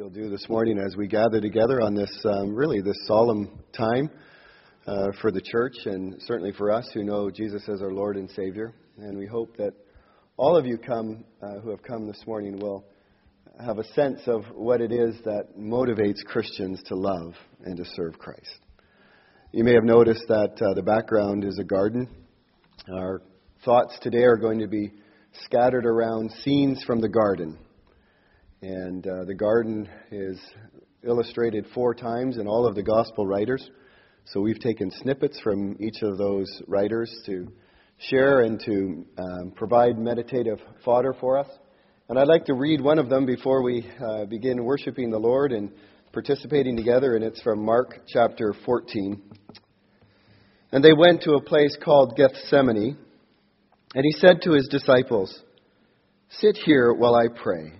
you'll do this morning as we gather together on this um, really this solemn time uh, for the church and certainly for us who know Jesus as our Lord and Savior. And we hope that all of you come uh, who have come this morning will have a sense of what it is that motivates Christians to love and to serve Christ. You may have noticed that uh, the background is a garden. Our thoughts today are going to be scattered around scenes from the garden. And uh, the garden is illustrated four times in all of the gospel writers. So we've taken snippets from each of those writers to share and to um, provide meditative fodder for us. And I'd like to read one of them before we uh, begin worshiping the Lord and participating together, and it's from Mark chapter 14. And they went to a place called Gethsemane, and he said to his disciples, Sit here while I pray.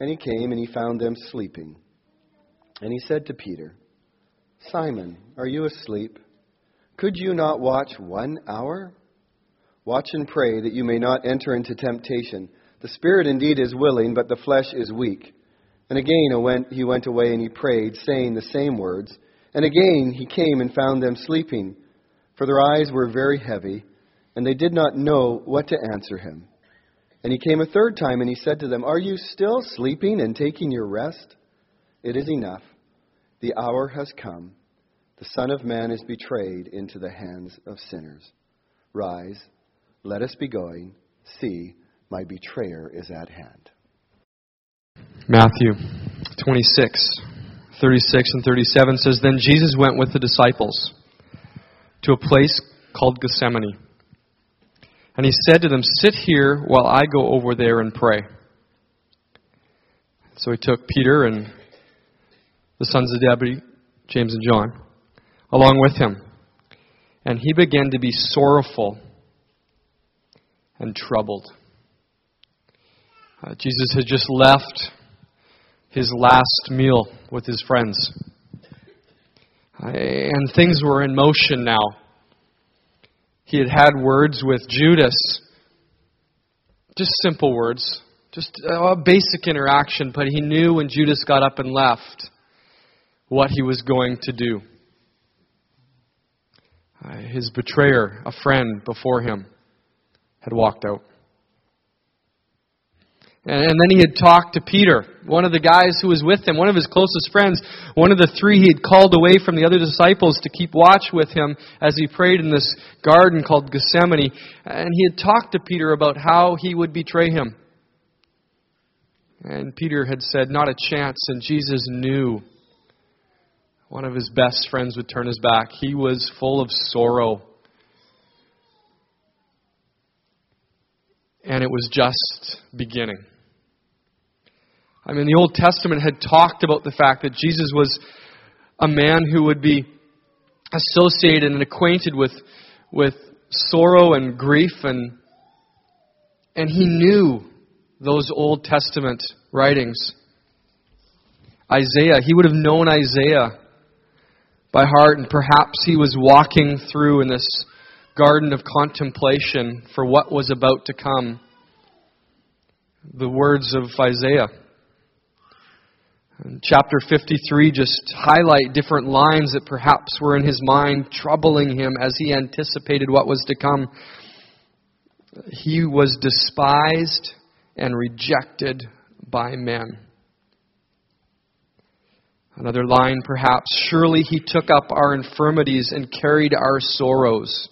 And he came and he found them sleeping. And he said to Peter, Simon, are you asleep? Could you not watch one hour? Watch and pray that you may not enter into temptation. The spirit indeed is willing, but the flesh is weak. And again he went away and he prayed, saying the same words. And again he came and found them sleeping, for their eyes were very heavy, and they did not know what to answer him. And he came a third time, and he said to them, Are you still sleeping and taking your rest? It is enough. The hour has come. The Son of Man is betrayed into the hands of sinners. Rise, let us be going. See, my betrayer is at hand. Matthew 26, 36 and 37 says, Then Jesus went with the disciples to a place called Gethsemane and he said to them, Sit here while I go over there and pray. So he took Peter and the sons of Zebedee, James and John, along with him. And he began to be sorrowful and troubled. Uh, Jesus had just left his last meal with his friends. Uh, and things were in motion now. He had had words with Judas. Just simple words, just a basic interaction, but he knew when Judas got up and left what he was going to do. Uh, his betrayer, a friend before him, had walked out. And then he had talked to Peter, one of the guys who was with him, one of his closest friends, one of the three he had called away from the other disciples to keep watch with him as he prayed in this garden called Gethsemane. And he had talked to Peter about how he would betray him. And Peter had said, Not a chance. And Jesus knew one of his best friends would turn his back. He was full of sorrow. And it was just beginning. I mean, the Old Testament had talked about the fact that Jesus was a man who would be associated and acquainted with, with sorrow and grief, and, and he knew those Old Testament writings. Isaiah, he would have known Isaiah by heart, and perhaps he was walking through in this garden of contemplation for what was about to come. The words of Isaiah. And chapter 53 just highlight different lines that perhaps were in his mind, troubling him as he anticipated what was to come. He was despised and rejected by men. Another line, perhaps, surely he took up our infirmities and carried our sorrows.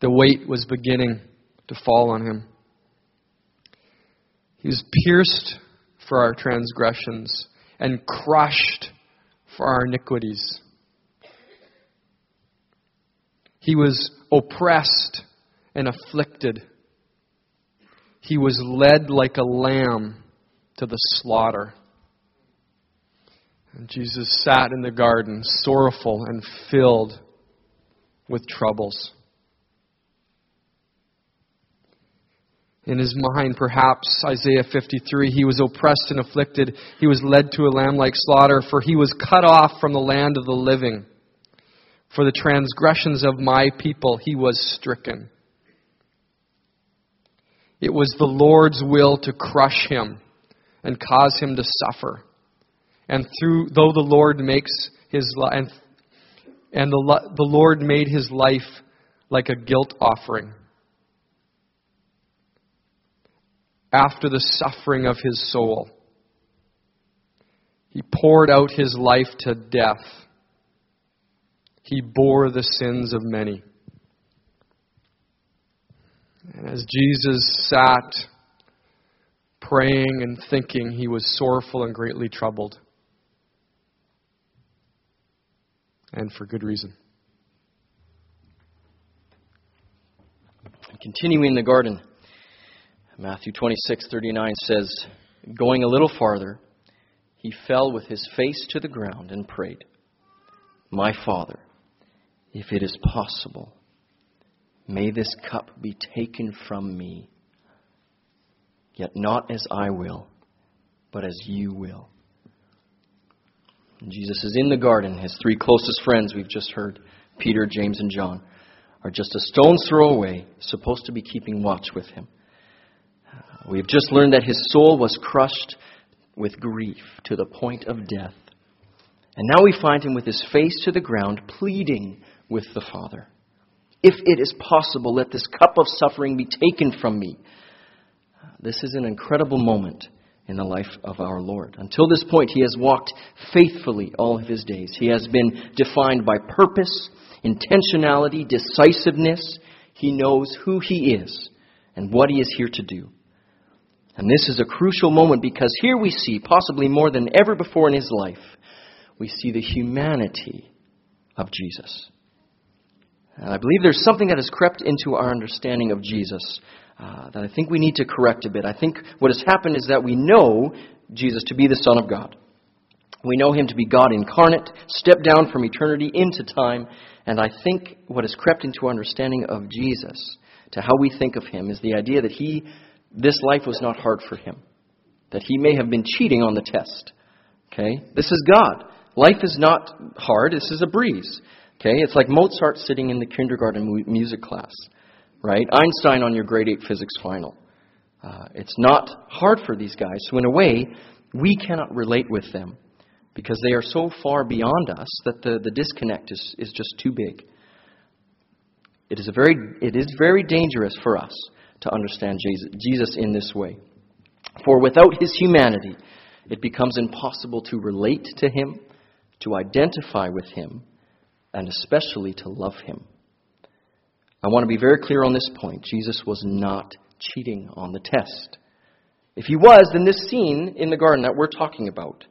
The weight was beginning to fall on him. He was pierced for our transgressions and crushed for our iniquities. He was oppressed and afflicted. He was led like a lamb to the slaughter. And Jesus sat in the garden, sorrowful and filled with troubles. In his mind, perhaps, Isaiah 53, he was oppressed and afflicted. He was led to a lamb like slaughter, for he was cut off from the land of the living. For the transgressions of my people he was stricken. It was the Lord's will to crush him and cause him to suffer. And through though the Lord makes his and and the, the Lord made his life like a guilt offering. After the suffering of his soul, he poured out his life to death. He bore the sins of many. And as Jesus sat praying and thinking, he was sorrowful and greatly troubled. And for good reason. Continuing the garden, Matthew 26:39 says, "Going a little farther, he fell with his face to the ground and prayed, "My Father, if it is possible, may this cup be taken from me, yet not as I will, but as you will." Jesus is in the garden. His three closest friends, we've just heard, Peter, James, and John, are just a stone's throw away, supposed to be keeping watch with him. We've just learned that his soul was crushed with grief to the point of death. And now we find him with his face to the ground, pleading with the Father. If it is possible, let this cup of suffering be taken from me. This is an incredible moment in the life of our Lord. Until this point, he has walked faithfully all of his days. He has been defined by purpose, intentionality, decisiveness. He knows who he is and what he is here to do. And this is a crucial moment because here we see, possibly more than ever before in his life, we see the humanity of Jesus. And I believe there's something that has crept into our understanding of Jesus uh, that I think we need to correct a bit. I think what has happened is that we know Jesus to be the Son of God. We know him to be God incarnate, stepped down from eternity into time, and I think what has crept into our understanding of Jesus, to how we think of him, is the idea that he, this life was not hard for him, that he may have been cheating on the test. Okay? This is God. Life is not hard, this is a breeze. Okay? It's like Mozart sitting in the kindergarten music class right? Einstein on your grade 8 physics final. Uh, it's not hard for these guys. So, in a way, we cannot relate with them because they are so far beyond us that the, the disconnect is, is just too big. It is, a very, it is very dangerous for us to understand Jesus, in this way. For without his humanity, it becomes impossible to relate to him, to identify with him, and especially to love him. I want to be very clear on this point. Jesus was not cheating on the test. If he was, then this scene in the garden that we're talking about,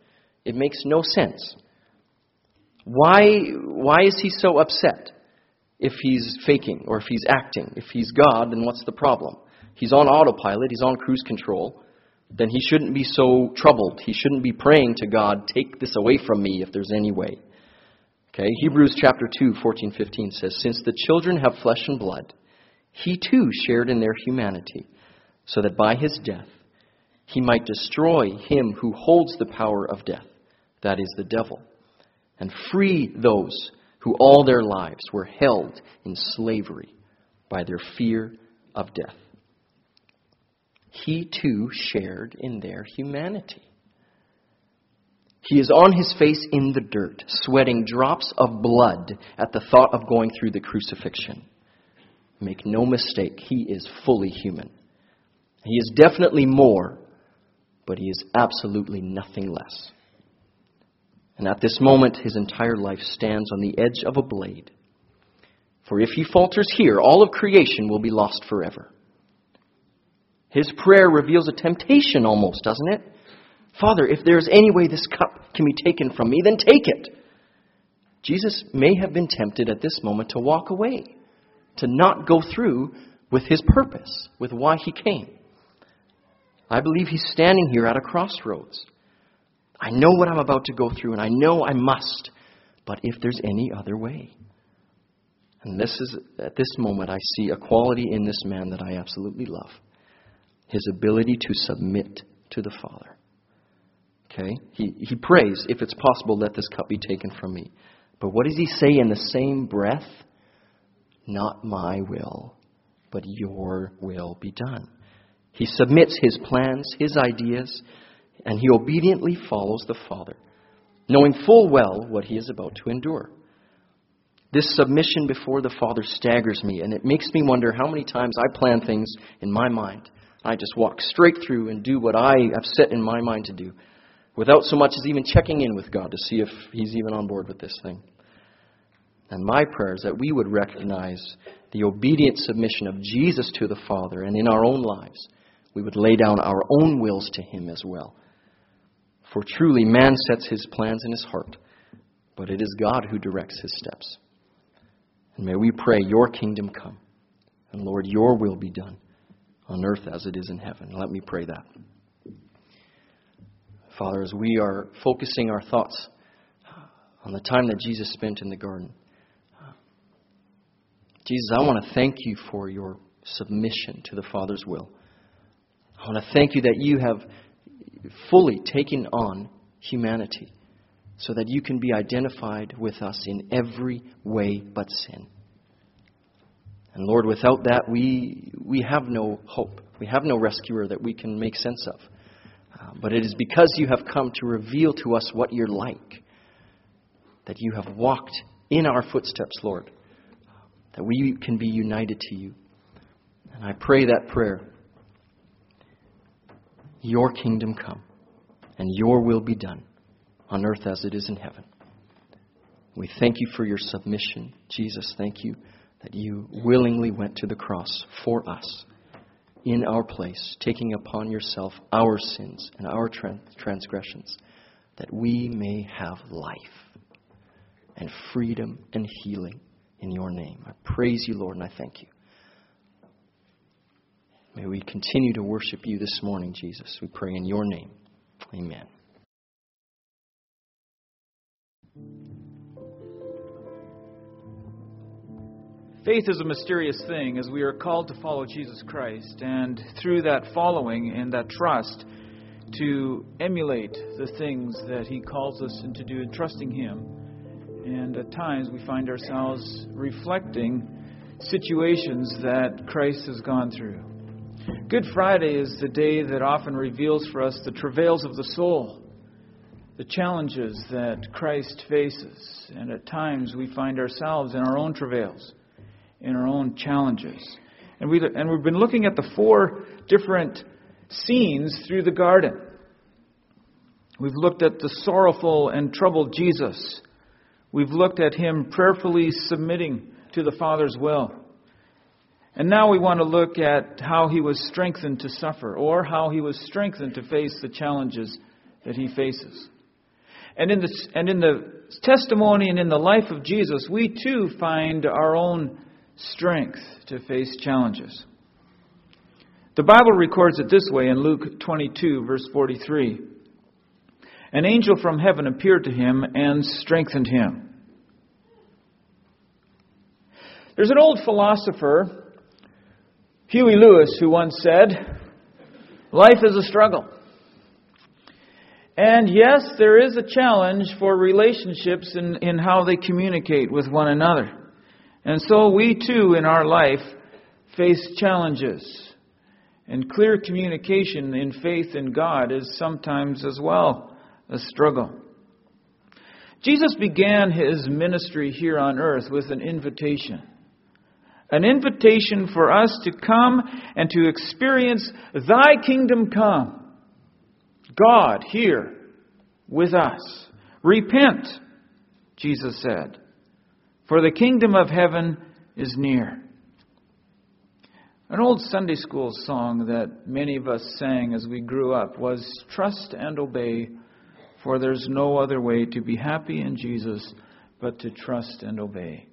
it makes no sense. Why, why is he so upset if he's faking or if he's acting? If he's God, then what's the problem? He's on autopilot, he's on cruise control. Then he shouldn't be so troubled. He shouldn't be praying to God, take this away from me if there's any way. Okay, Hebrews chapter 2, 14, 15 says, Since the children have flesh and blood, he too shared in their humanity, so that by his death he might destroy him who holds the power of death, that is, the devil, and free those who all their lives were held in slavery by their fear of death. He too shared in their humanity. He is on his face in the dirt, sweating drops of blood at the thought of going through the crucifixion. Make no mistake, he is fully human. He is definitely more, but he is absolutely nothing less. And at this moment, his entire life stands on the edge of a blade. For if he falters here, all of creation will be lost forever. His prayer reveals a temptation almost, doesn't it? Father, if there is any way this cup can be taken from me, then take it. Jesus may have been tempted at this moment to walk away, to not go through with his purpose, with why he came. I believe he's standing here at a crossroads. I know what I'm about to go through, and I know I must. But if there's any other way. And this is, at this moment, I see a quality in this man that I absolutely love his ability to submit to the Father. Okay? He, he prays, if it's possible, let this cup be taken from me. But what does he say in the same breath? Not my will, but your will be done. He submits his plans, his ideas, and he obediently follows the Father, knowing full well what he is about to endure. This submission before the Father staggers me, and it makes me wonder how many times I plan things in my mind. I just walk straight through and do what I have set in my mind to do without so much as even checking in with God to see if He's even on board with this thing. And my prayer is that we would recognize the obedient submission of Jesus to the Father, and in our own lives, we would lay down our own wills to Him as well. For truly, man sets his plans in his heart, but it is God who directs his steps. And may we pray, Your kingdom come, and Lord, Your will be done on earth as it is in heaven. Let me pray that. Father, as we are focusing our thoughts on the time that Jesus spent in the garden, Jesus, I want to thank you for your submission to the Father's will. I want to thank you that you have fully taking on humanity so that you can be identified with us in every way but sin. And Lord, without that, we, we have no hope. We have no rescuer that we can make sense of. Uh, but it is because you have come to reveal to us what you're like that you have walked in our footsteps, Lord, that we can be united to you. And I pray that prayer Your kingdom come, and your will be done on earth as it is in heaven. We thank you for your submission. Jesus, thank you that you willingly went to the cross for us in our place, taking upon yourself our sins and our transgressions, that we may have life and freedom and healing in your name. I praise you, Lord, and I thank you. May we continue to worship you this morning, Jesus. We pray in your name. Amen. Faith is a mysterious thing as we are called to follow Jesus Christ, and through that following and that trust, to emulate the things that He calls us into do and trusting Him. And at times we find ourselves reflecting situations that Christ has gone through. Good Friday is the day that often reveals for us the travails of the soul, the challenges that Christ faces, and at times we find ourselves in our own travails in our own challenges. And, we, and we've been looking at the four different scenes through the garden. We've looked at the sorrowful and troubled Jesus. We've looked at him prayerfully submitting to the Father's will. And now we want to look at how he was strengthened to suffer, or how he was strengthened to face the challenges that he faces. And in the, and in the testimony and in the life of Jesus, we too find our own strength to face challenges. The Bible records it this way in Luke 22, verse 43. An angel from heaven appeared to him and strengthened him. There's an old philosopher, Huey Lewis, who once said, Life is a struggle. And yes, there is a challenge for relationships in, in how they communicate with one another. And so we too in our life face challenges. And clear communication in faith in God is sometimes as well a struggle. Jesus began his ministry here on earth with an invitation. An invitation for us to come and to experience Thy kingdom come. God here with us. Repent, Jesus said for the kingdom of heaven is near. An old Sunday school song that many of us sang as we grew up was Trust and Obey, for there's no other way to be happy in Jesus but to trust and obey.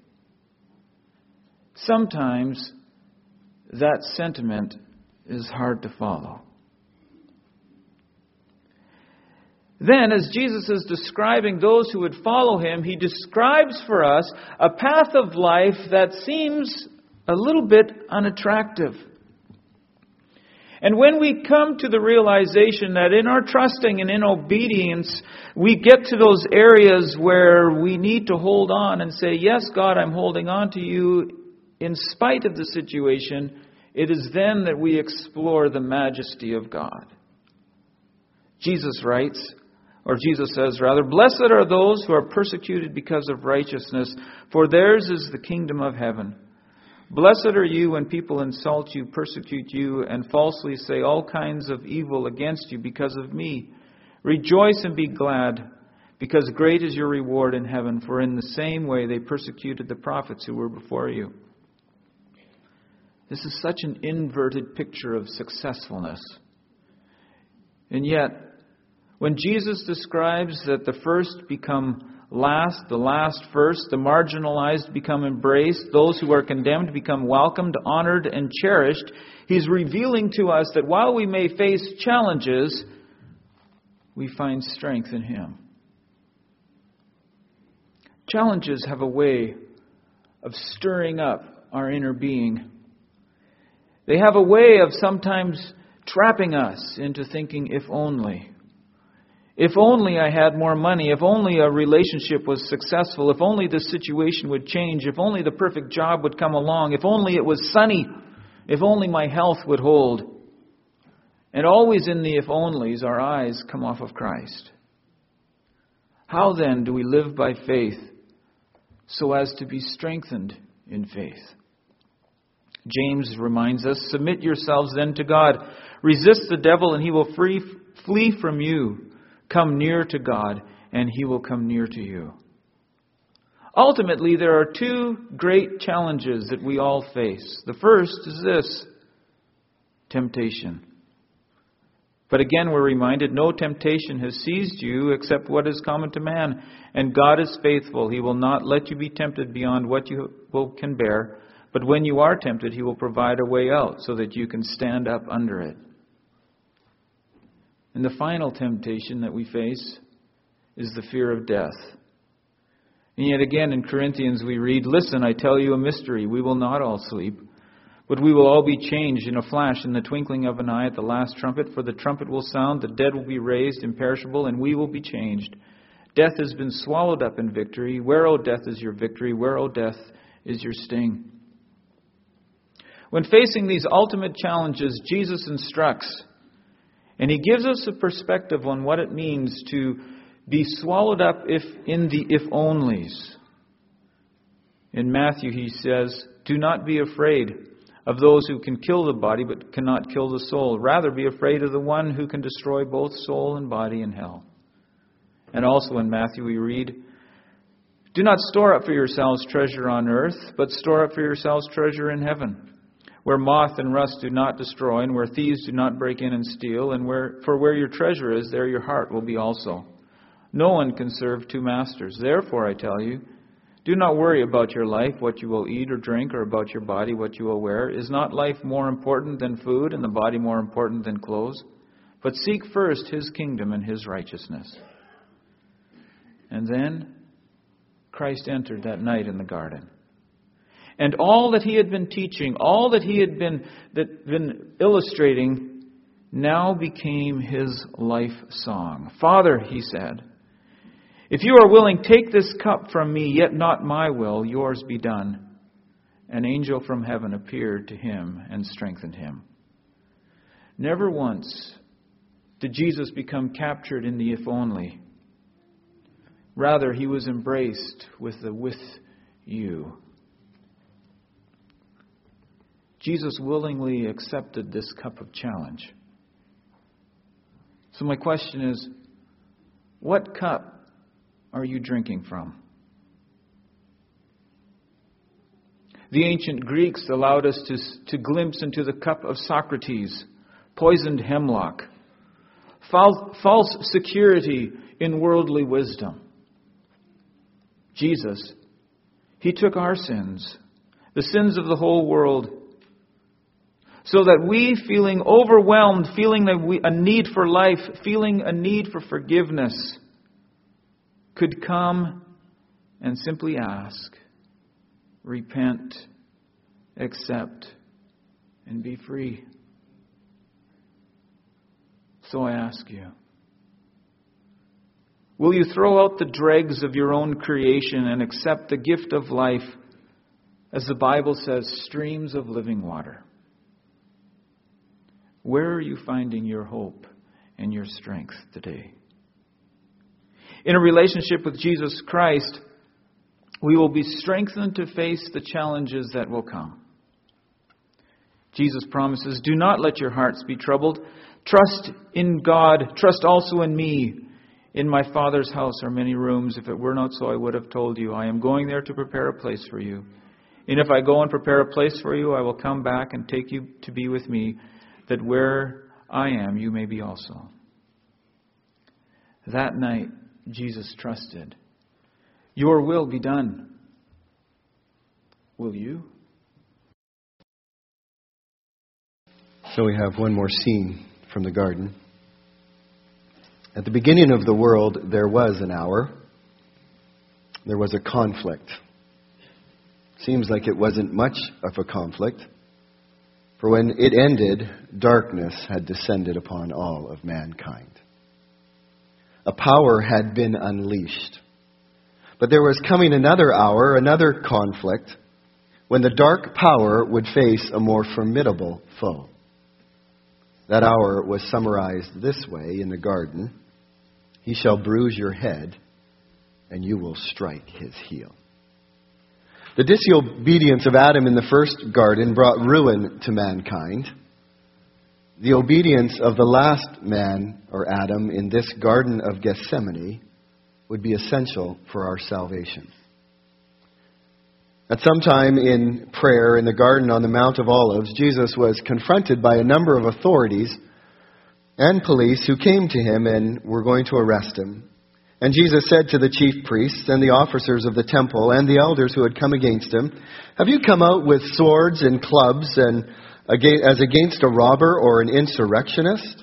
Sometimes that sentiment is hard to follow. then, as Jesus is describing those who would follow him, he describes for us a path of life that seems a little bit unattractive. And when we come to the realization that in our trusting and in obedience, we get to those areas where we need to hold on and say, Yes, God, I'm holding on to you in spite of the situation, it is then that we explore the majesty of God. Jesus writes, or Jesus says rather, Blessed are those who are persecuted because of righteousness, for theirs is the kingdom of heaven. Blessed are you when people insult you, persecute you, and falsely say all kinds of evil against you because of me. Rejoice and be glad, because great is your reward in heaven, for in the same way they persecuted the prophets who were before you. This is such an inverted picture of successfulness. And yet, when Jesus describes that the first become last, the last first, the marginalized become embraced, those who are condemned become welcomed, honored, and cherished. He's revealing to us that while we may face challenges, we find strength in Him. Challenges have a way of stirring up our inner being. They have a way of sometimes trapping us into thinking, if only. If only I had more money, if only a relationship was successful, if only the situation would change, if only the perfect job would come along, if only it was sunny, if only my health would hold. And always in the if onlys, our eyes come off of Christ. How then do we live by faith so as to be strengthened in faith? James reminds us Submit yourselves then to God. Resist the devil, and he will free, flee from you. Come near to God, and He will come near to you. Ultimately, there are two great challenges that we all face. The first is this temptation. But again, we're reminded no temptation has seized you except what is common to man. And God is faithful. He will not let you be tempted beyond what you can bear. But when you are tempted, He will provide a way out so that you can stand up under it. And the final temptation that we face is the fear of death. And yet again in Corinthians we read, Listen, I tell you a mystery. We will not all sleep, but we will all be changed in a flash, in the twinkling of an eye at the last trumpet. For the trumpet will sound, the dead will be raised imperishable, and we will be changed. Death has been swallowed up in victory. Where, O death, is your victory? Where, O death, is your sting? When facing these ultimate challenges, Jesus instructs and he gives us a perspective on what it means to be swallowed up if in the if onlys. In Matthew he says, "Do not be afraid of those who can kill the body but cannot kill the soul. Rather be afraid of the one who can destroy both soul and body in hell." And also in Matthew we read, "Do not store up for yourselves treasure on earth, but store up for yourselves treasure in heaven." Where moth and rust do not destroy, and where thieves do not break in and steal, and where, for where your treasure is, there your heart will be also. No one can serve two masters. Therefore, I tell you, do not worry about your life, what you will eat or drink, or about your body, what you will wear. Is not life more important than food, and the body more important than clothes? But seek first his kingdom and his righteousness. And then Christ entered that night in the garden. And all that he had been teaching, all that he had been, that, been illustrating, now became his life song. Father, he said, if you are willing, take this cup from me, yet not my will, yours be done. An angel from heaven appeared to him and strengthened him. Never once did Jesus become captured in the if only. Rather, he was embraced with the with you. Jesus willingly accepted this cup of challenge. So, my question is what cup are you drinking from? The ancient Greeks allowed us to, to glimpse into the cup of Socrates, poisoned hemlock, false, false security in worldly wisdom. Jesus, He took our sins, the sins of the whole world, so that we, feeling overwhelmed, feeling a need for life, feeling a need for forgiveness, could come and simply ask, repent, accept, and be free. So I ask you, will you throw out the dregs of your own creation and accept the gift of life, as the Bible says, streams of living water? Where are you finding your hope and your strength today? In a relationship with Jesus Christ, we will be strengthened to face the challenges that will come. Jesus promises, Do not let your hearts be troubled. Trust in God. Trust also in me. In my Father's house are many rooms. If it were not so, I would have told you. I am going there to prepare a place for you. And if I go and prepare a place for you, I will come back and take you to be with me, that where I am, you may be also. That night, Jesus trusted. Your will be done. Will you? So we have one more scene from the garden. At the beginning of the world, there was an hour. There was a conflict. Seems like it wasn't much of a conflict. For when it ended, darkness had descended upon all of mankind. A power had been unleashed. But there was coming another hour, another conflict, when the dark power would face a more formidable foe. That hour was summarized this way in the garden He shall bruise your head, and you will strike his heel. The disobedience of Adam in the first garden brought ruin to mankind. The obedience of the last man, or Adam, in this Garden of Gethsemane would be essential for our salvation. At some time in prayer in the garden on the Mount of Olives, Jesus was confronted by a number of authorities and police who came to him and were going to arrest him. And Jesus said to the chief priests and the officers of the temple and the elders who had come against him, Have you come out with swords and clubs and as against a robber or an insurrectionist?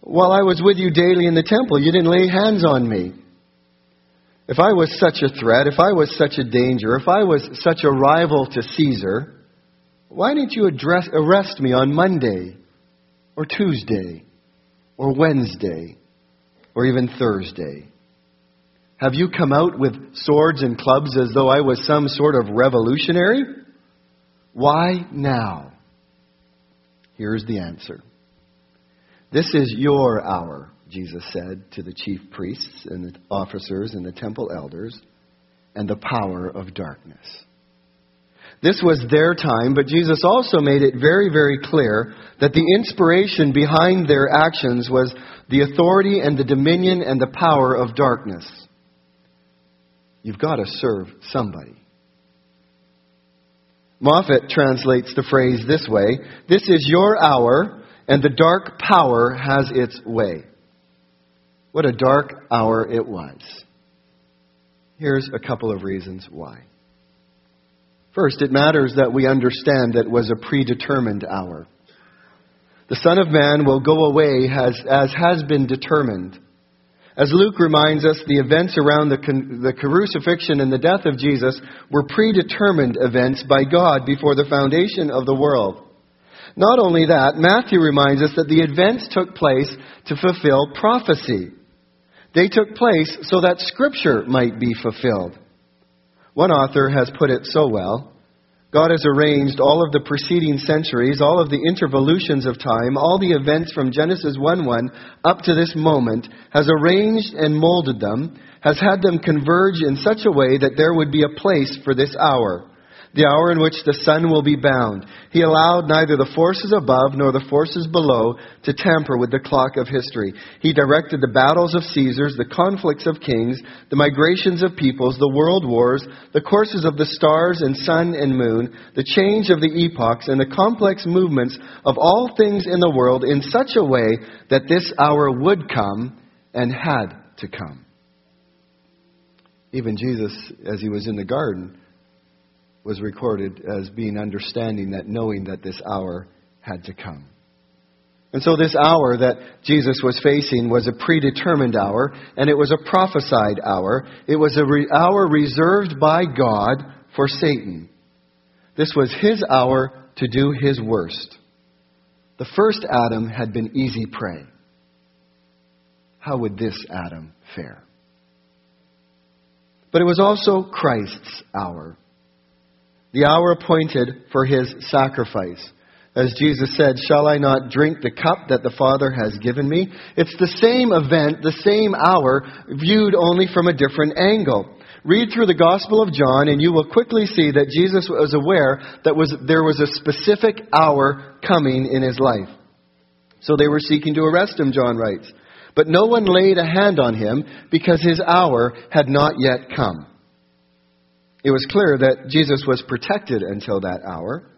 While I was with you daily in the temple, you didn't lay hands on me. If I was such a threat, if I was such a danger, if I was such a rival to Caesar, why didn't you address, arrest me on Monday or Tuesday or Wednesday? Or even Thursday? Have you come out with swords and clubs as though I was some sort of revolutionary? Why now? Here's the answer. This is your hour, Jesus said to the chief priests and the officers and the temple elders, and the power of darkness. This was their time, but Jesus also made it very, very clear that the inspiration behind their actions was the authority and the dominion and the power of darkness. You've got to serve somebody. Moffatt translates the phrase this way This is your hour, and the dark power has its way. What a dark hour it was. Here's a couple of reasons why. First, it matters that we understand that it was a predetermined hour. The Son of Man will go away as, as has been determined. As Luke reminds us, the events around the, the crucifixion and the death of Jesus were predetermined events by God before the foundation of the world. Not only that, Matthew reminds us that the events took place to fulfill prophecy. They took place so that Scripture might be fulfilled. One author has put it so well God has arranged all of the preceding centuries, all of the intervolutions of time, all the events from Genesis 1 1 up to this moment, has arranged and molded them, has had them converge in such a way that there would be a place for this hour the hour in which the Son will be bound. He allowed neither the forces above nor the forces below to tamper with the clock of history. He directed the battles of Caesars, the conflicts of kings, the migrations of peoples, the world wars, the courses of the stars and sun and moon, the change of the epochs, and the complex movements of all things in the world in such a way that this hour would come and had to come. Even Jesus, as he was in the garden, was recorded as being understanding that knowing that this hour had to come. And so, this hour that Jesus was facing was a predetermined hour, and it was a prophesied hour. It was an re- hour reserved by God for Satan. This was his hour to do his worst. The first Adam had been easy prey. How would this Adam fare? But it was also Christ's hour, the hour appointed for his sacrifice. As Jesus said, Shall I not drink the cup that the Father has given me? It's the same event, the same hour, viewed only from a different angle. Read through the Gospel of John, and you will quickly see that Jesus was aware that was, there was a specific hour coming in his life. So they were seeking to arrest him, John writes. But no one laid a hand on him because his hour had not yet come. It was clear that Jesus was protected until that hour.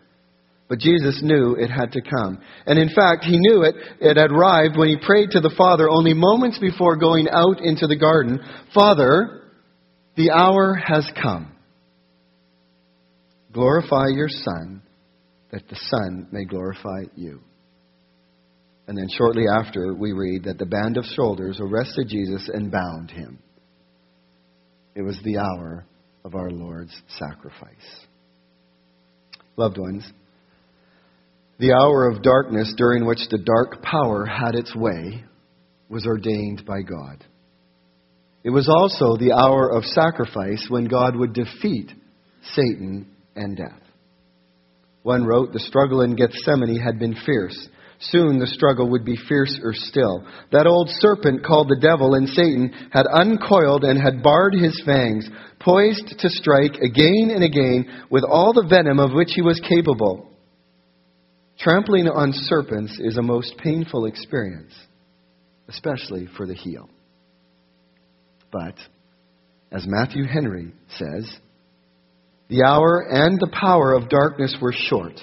But Jesus knew it had to come. And in fact, he knew it, it had arrived when he prayed to the Father only moments before going out into the garden Father, the hour has come. Glorify your Son, that the Son may glorify you. And then shortly after, we read that the band of soldiers arrested Jesus and bound him. It was the hour of our Lord's sacrifice. Loved ones, the hour of darkness during which the dark power had its way was ordained by God. It was also the hour of sacrifice when God would defeat Satan and death. One wrote, The struggle in Gethsemane had been fierce. Soon the struggle would be fiercer still. That old serpent called the devil and Satan had uncoiled and had bared his fangs, poised to strike again and again with all the venom of which he was capable. Trampling on serpents is a most painful experience, especially for the heel. But, as Matthew Henry says, the hour and the power of darkness were short,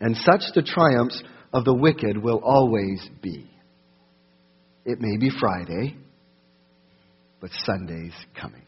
and such the triumphs of the wicked will always be. It may be Friday, but Sunday's coming.